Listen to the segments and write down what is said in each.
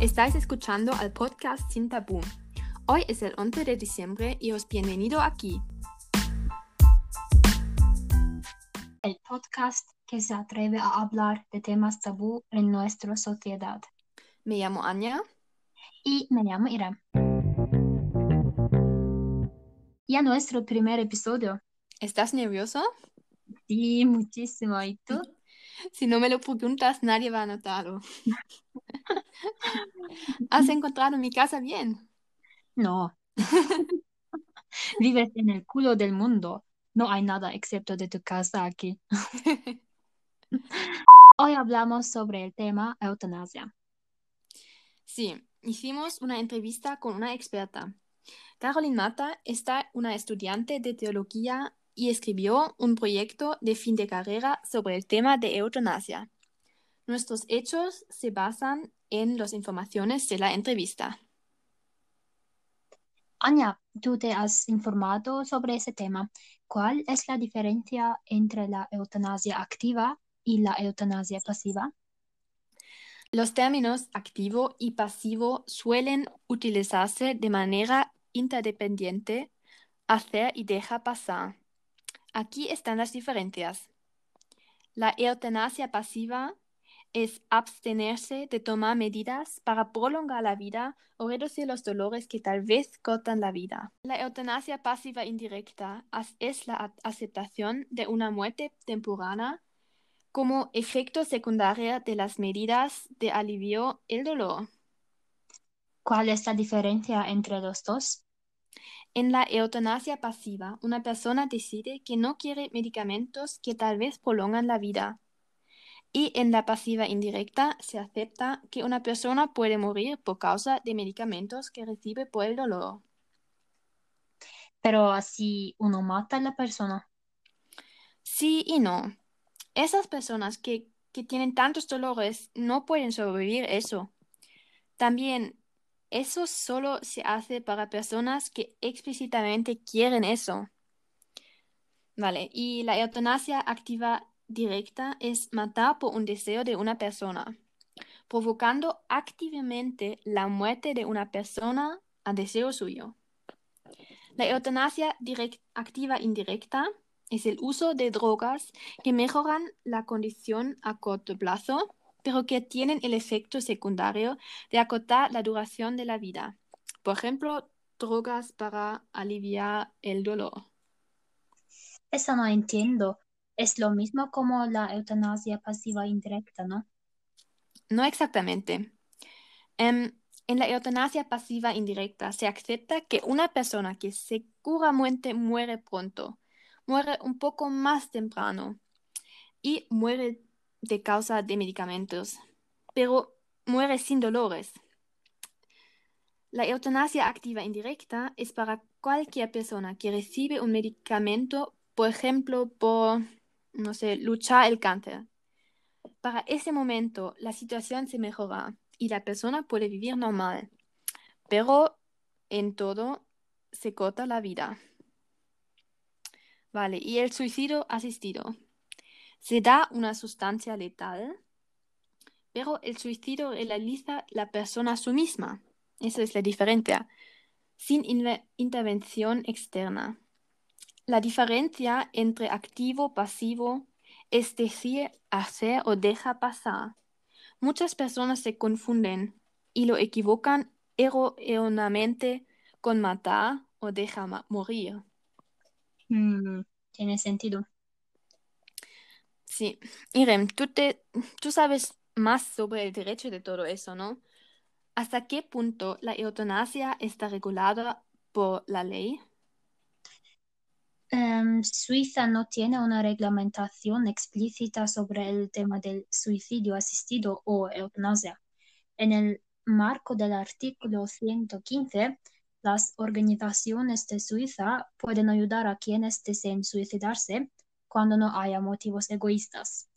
Estáis escuchando al podcast Sin Tabú. Hoy es el 11 de diciembre y os bienvenido aquí. El podcast que se atreve a hablar de temas tabú en nuestra sociedad. Me llamo Anya. Y me llamo Ira. Ya nuestro primer episodio. ¿Estás nervioso? Sí, muchísimo. ¿Y tú? Si no me lo preguntas, nadie va a notarlo. ¿Has encontrado mi casa bien? No. Vives en el culo del mundo. No hay nada excepto de tu casa aquí. Hoy hablamos sobre el tema eutanasia. Sí, hicimos una entrevista con una experta. Caroline Mata está una estudiante de teología y escribió un proyecto de fin de carrera sobre el tema de eutanasia. Nuestros hechos se basan en las informaciones de la entrevista. Anya, tú te has informado sobre ese tema. ¿Cuál es la diferencia entre la eutanasia activa y la eutanasia pasiva? Los términos activo y pasivo suelen utilizarse de manera interdependiente, hacer y dejar pasar. Aquí están las diferencias. La eutanasia pasiva es abstenerse de tomar medidas para prolongar la vida o reducir los dolores que tal vez cortan la vida. La eutanasia pasiva indirecta es la aceptación de una muerte temporal como efecto secundario de las medidas de alivio el dolor. ¿Cuál es la diferencia entre los dos? En la eutanasia pasiva, una persona decide que no quiere medicamentos que tal vez prolongan la vida. Y en la pasiva indirecta se acepta que una persona puede morir por causa de medicamentos que recibe por el dolor. Pero así uno mata a la persona. Sí y no. Esas personas que, que tienen tantos dolores no pueden sobrevivir eso. También eso solo se hace para personas que explícitamente quieren eso. Vale, y la eutanasia activa directa es matar por un deseo de una persona, provocando activamente la muerte de una persona a deseo suyo. La eutanasia activa indirecta es el uso de drogas que mejoran la condición a corto plazo pero que tienen el efecto secundario de acortar la duración de la vida. Por ejemplo, drogas para aliviar el dolor. Eso no entiendo. Es lo mismo como la eutanasia pasiva indirecta, ¿no? No exactamente. Em, en la eutanasia pasiva indirecta se acepta que una persona que seguramente muere pronto, muere un poco más temprano y muere de causa de medicamentos, pero muere sin dolores. La eutanasia activa indirecta es para cualquier persona que recibe un medicamento, por ejemplo, por, no sé, luchar el cáncer. Para ese momento la situación se mejora y la persona puede vivir normal, pero en todo se corta la vida. Vale, y el suicidio asistido. Se da una sustancia letal, pero el suicidio realiza la persona a sí misma. Esa es la diferencia, sin intervención externa. La diferencia entre activo pasivo es decir, hacer o dejar pasar. Muchas personas se confunden y lo equivocan erróneamente con matar o dejar morir. Mm, tiene sentido. Sí, Irem, tú, te, tú sabes más sobre el derecho de todo eso, ¿no? ¿Hasta qué punto la eutanasia está regulada por la ley? Em, Suiza no tiene una reglamentación explícita sobre el tema del suicidio asistido o eutanasia. En el marco del artículo 115, las organizaciones de Suiza pueden ayudar a quienes deseen suicidarse cuando no haya motivos egoístas.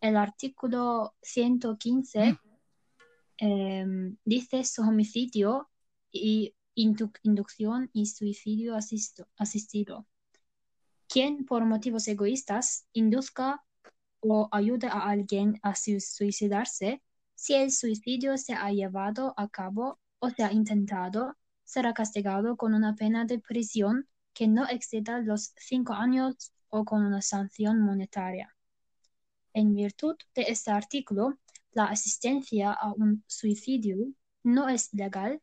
El artículo 115 em, dice su homicidio y inducción y suicidio asistido. Quien por motivos egoístas induzca o ayude a alguien a suicidarse Si el suicidio se ha llevado a cabo o se ha intentado, será castigado con una pena de prisión que no exceda los cinco años o con una sanción monetaria. En virtud de este artículo, la asistencia a un suicidio no es legal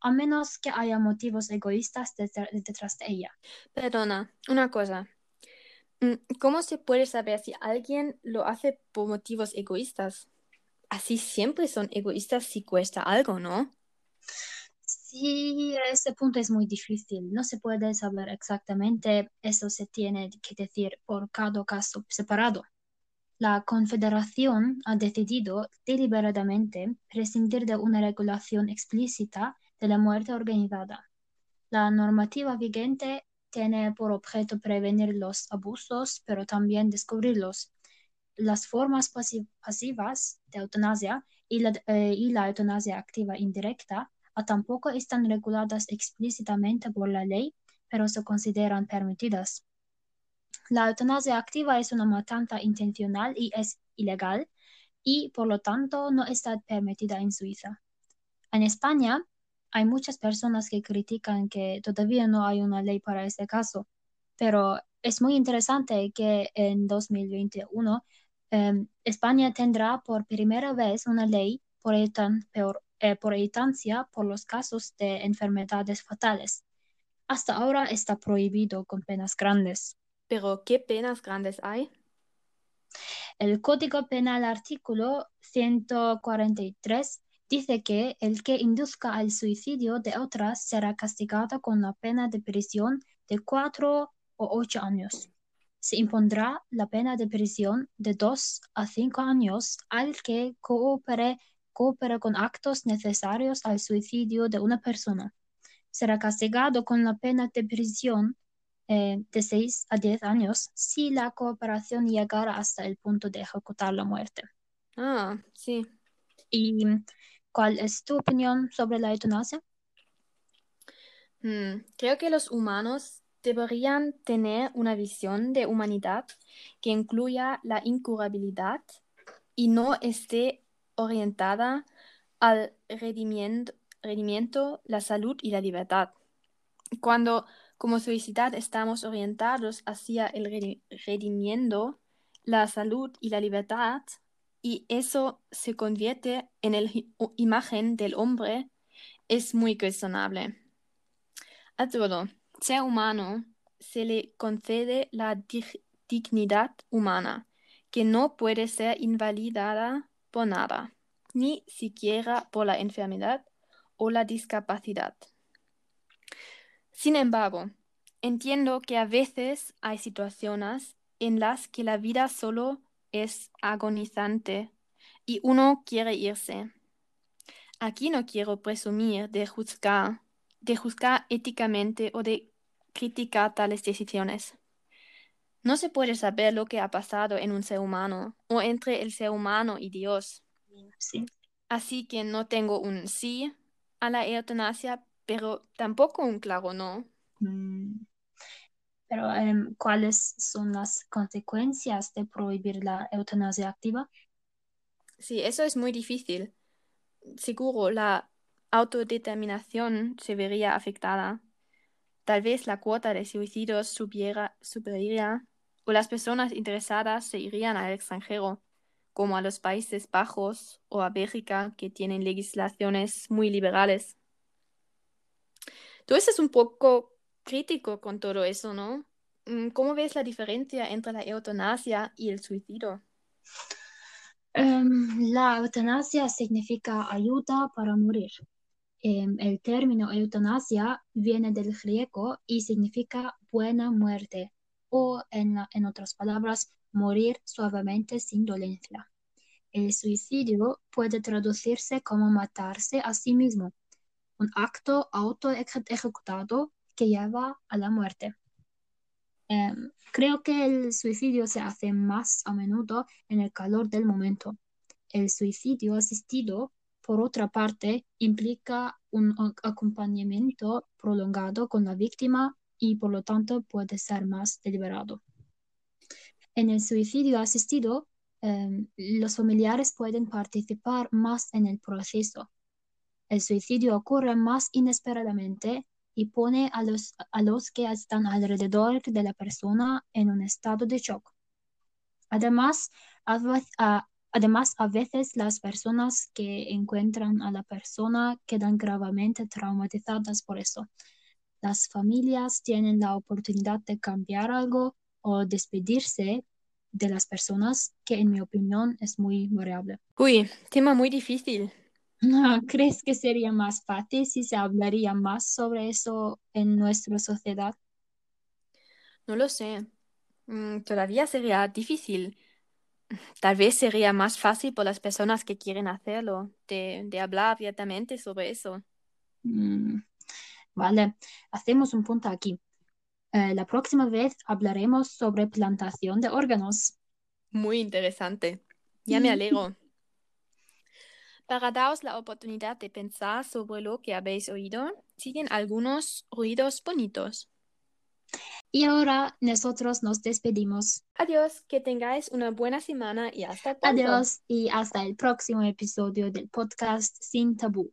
a menos que haya motivos egoístas detrás de ella. Perdona, una cosa. Mm, ¿Cómo se puede saber si alguien lo hace por motivos egoístas? Así siempre son egoístas si cuesta algo, ¿no? Sí, ese punto es muy difícil. No se puede saber exactamente. Eso se tiene que decir por cada caso separado. La Confederación ha decidido deliberadamente prescindir de una regulación explícita de la muerte organizada. La normativa vigente tiene por objeto prevenir los abusos, pero también descubrirlos. Las formas pasivas de eutanasia y la, eh, eutanasia activa indirecta tampoco están reguladas explícitamente por la ley, pero se consideran permitidas. La eutanasia activa es una matanza intencional y es ilegal y por lo tanto no está permitida en Suiza. En España hay muchas personas que critican que todavía no hay una ley para este caso, pero es muy interesante que en 2021 em, España tendrá por primera vez una ley por, peor, eh, por los casos de enfermedades fatales. Hasta ahora está prohibido con penas grandes. ¿Pero qué penas grandes hay? El Código Penal artículo 143 dice que el que induzca al suicidio de otras será castigado con la pena de prisión de cuatro o ocho años. Se impondrá la pena de prisión de dos a cinco años al que coopere, coopere con actos necesarios al suicidio de una persona. Será castigado con la pena de prisión eh, de seis a diez años si la cooperación llegara hasta el punto de ejecutar la muerte. Ah, sí. ¿Y cuál es tu opinión sobre la eutanasia? Hmm, creo que los humanos deberían tener una visión de humanidad que incluya la incurabilidad y no esté orientada al rendimiento, la salud y la libertad. Cuando como sociedad estamos orientados hacia el redimiendo, la salud y la libertad, y eso se convierte en la imagen del hombre, es muy cuestionable. A todo ser humano se le concede la dignidad humana, que no puede ser invalidada por nada, ni siquiera por la enfermedad o la discapacidad. Sin embargo, entiendo que a veces hay situaciones en las que la vida solo es agonizante y uno quiere irse. Aquí no quiero presumir de juzgar, de juzgar éticamente o de criticar tales decisiones. No se puede saber lo que ha pasado en un ser humano o entre el ser humano y Dios. Así que no tengo un sí a la eutanasia, pero tampoco un claro no. Mm. Pero, em, ¿cuáles son las consecuencias de prohibir la eutanasia activa? Sí, eso es muy difícil. Seguro la autodeterminación se vería afectada. Tal vez la cuota de suicidios subiera, subiría o las personas interesadas se irían al extranjero, como a los Países Bajos o a Bélgica, que tienen legislaciones muy liberales. Tú estás un poco crítico con todo eso, ¿no? Mm, ¿Cómo ves la diferencia entre la eutanasia y el suicidio? Em, la eutanasia significa ayuda para morir. Em, el término eutanasia viene del griego y significa buena muerte, o en, en otras palabras, morir suavemente sin dolencia. El suicidio puede traducirse como matarse a sí mismo, un acto auto ejecutado que lleva a la muerte. Em, creo que el suicidio se hace más a menudo en el calor del momento. El suicidio asistido, por otra parte, implica un acompañamiento prolongado con la víctima y por lo tanto puede ser más deliberado. En el suicidio asistido, em, los familiares pueden participar más en el proceso. El suicidio ocurre más inesperadamente y pone a los, a los que están alrededor de la persona en un estado de shock. Además, a, además, a veces las personas que encuentran a la persona quedan gravemente traumatizadas por eso. Las familias tienen la oportunidad de cambiar algo o despedirse de las personas, que en mi opinión es muy variable. Uy, tema muy difícil. ¿Crees que sería más fácil si se hablaría más sobre eso en nuestra sociedad? No lo sé. Mm, todavía sería difícil. Tal vez sería más fácil por las personas que quieren hacerlo, de, hablar abiertamente sobre eso. Mm, vale, hacemos un punto aquí. Eh, la próxima vez hablaremos sobre plantación de órganos. Muy interesante. Ya me alegro. Para daros la oportunidad de pensar sobre lo que habéis oído, siguen algunos ruidos bonitos. Y ahora nosotros nos despedimos. Adiós, que tengáis una buena semana y hasta pronto. Adiós y hasta el próximo episodio del podcast Sin Tabú.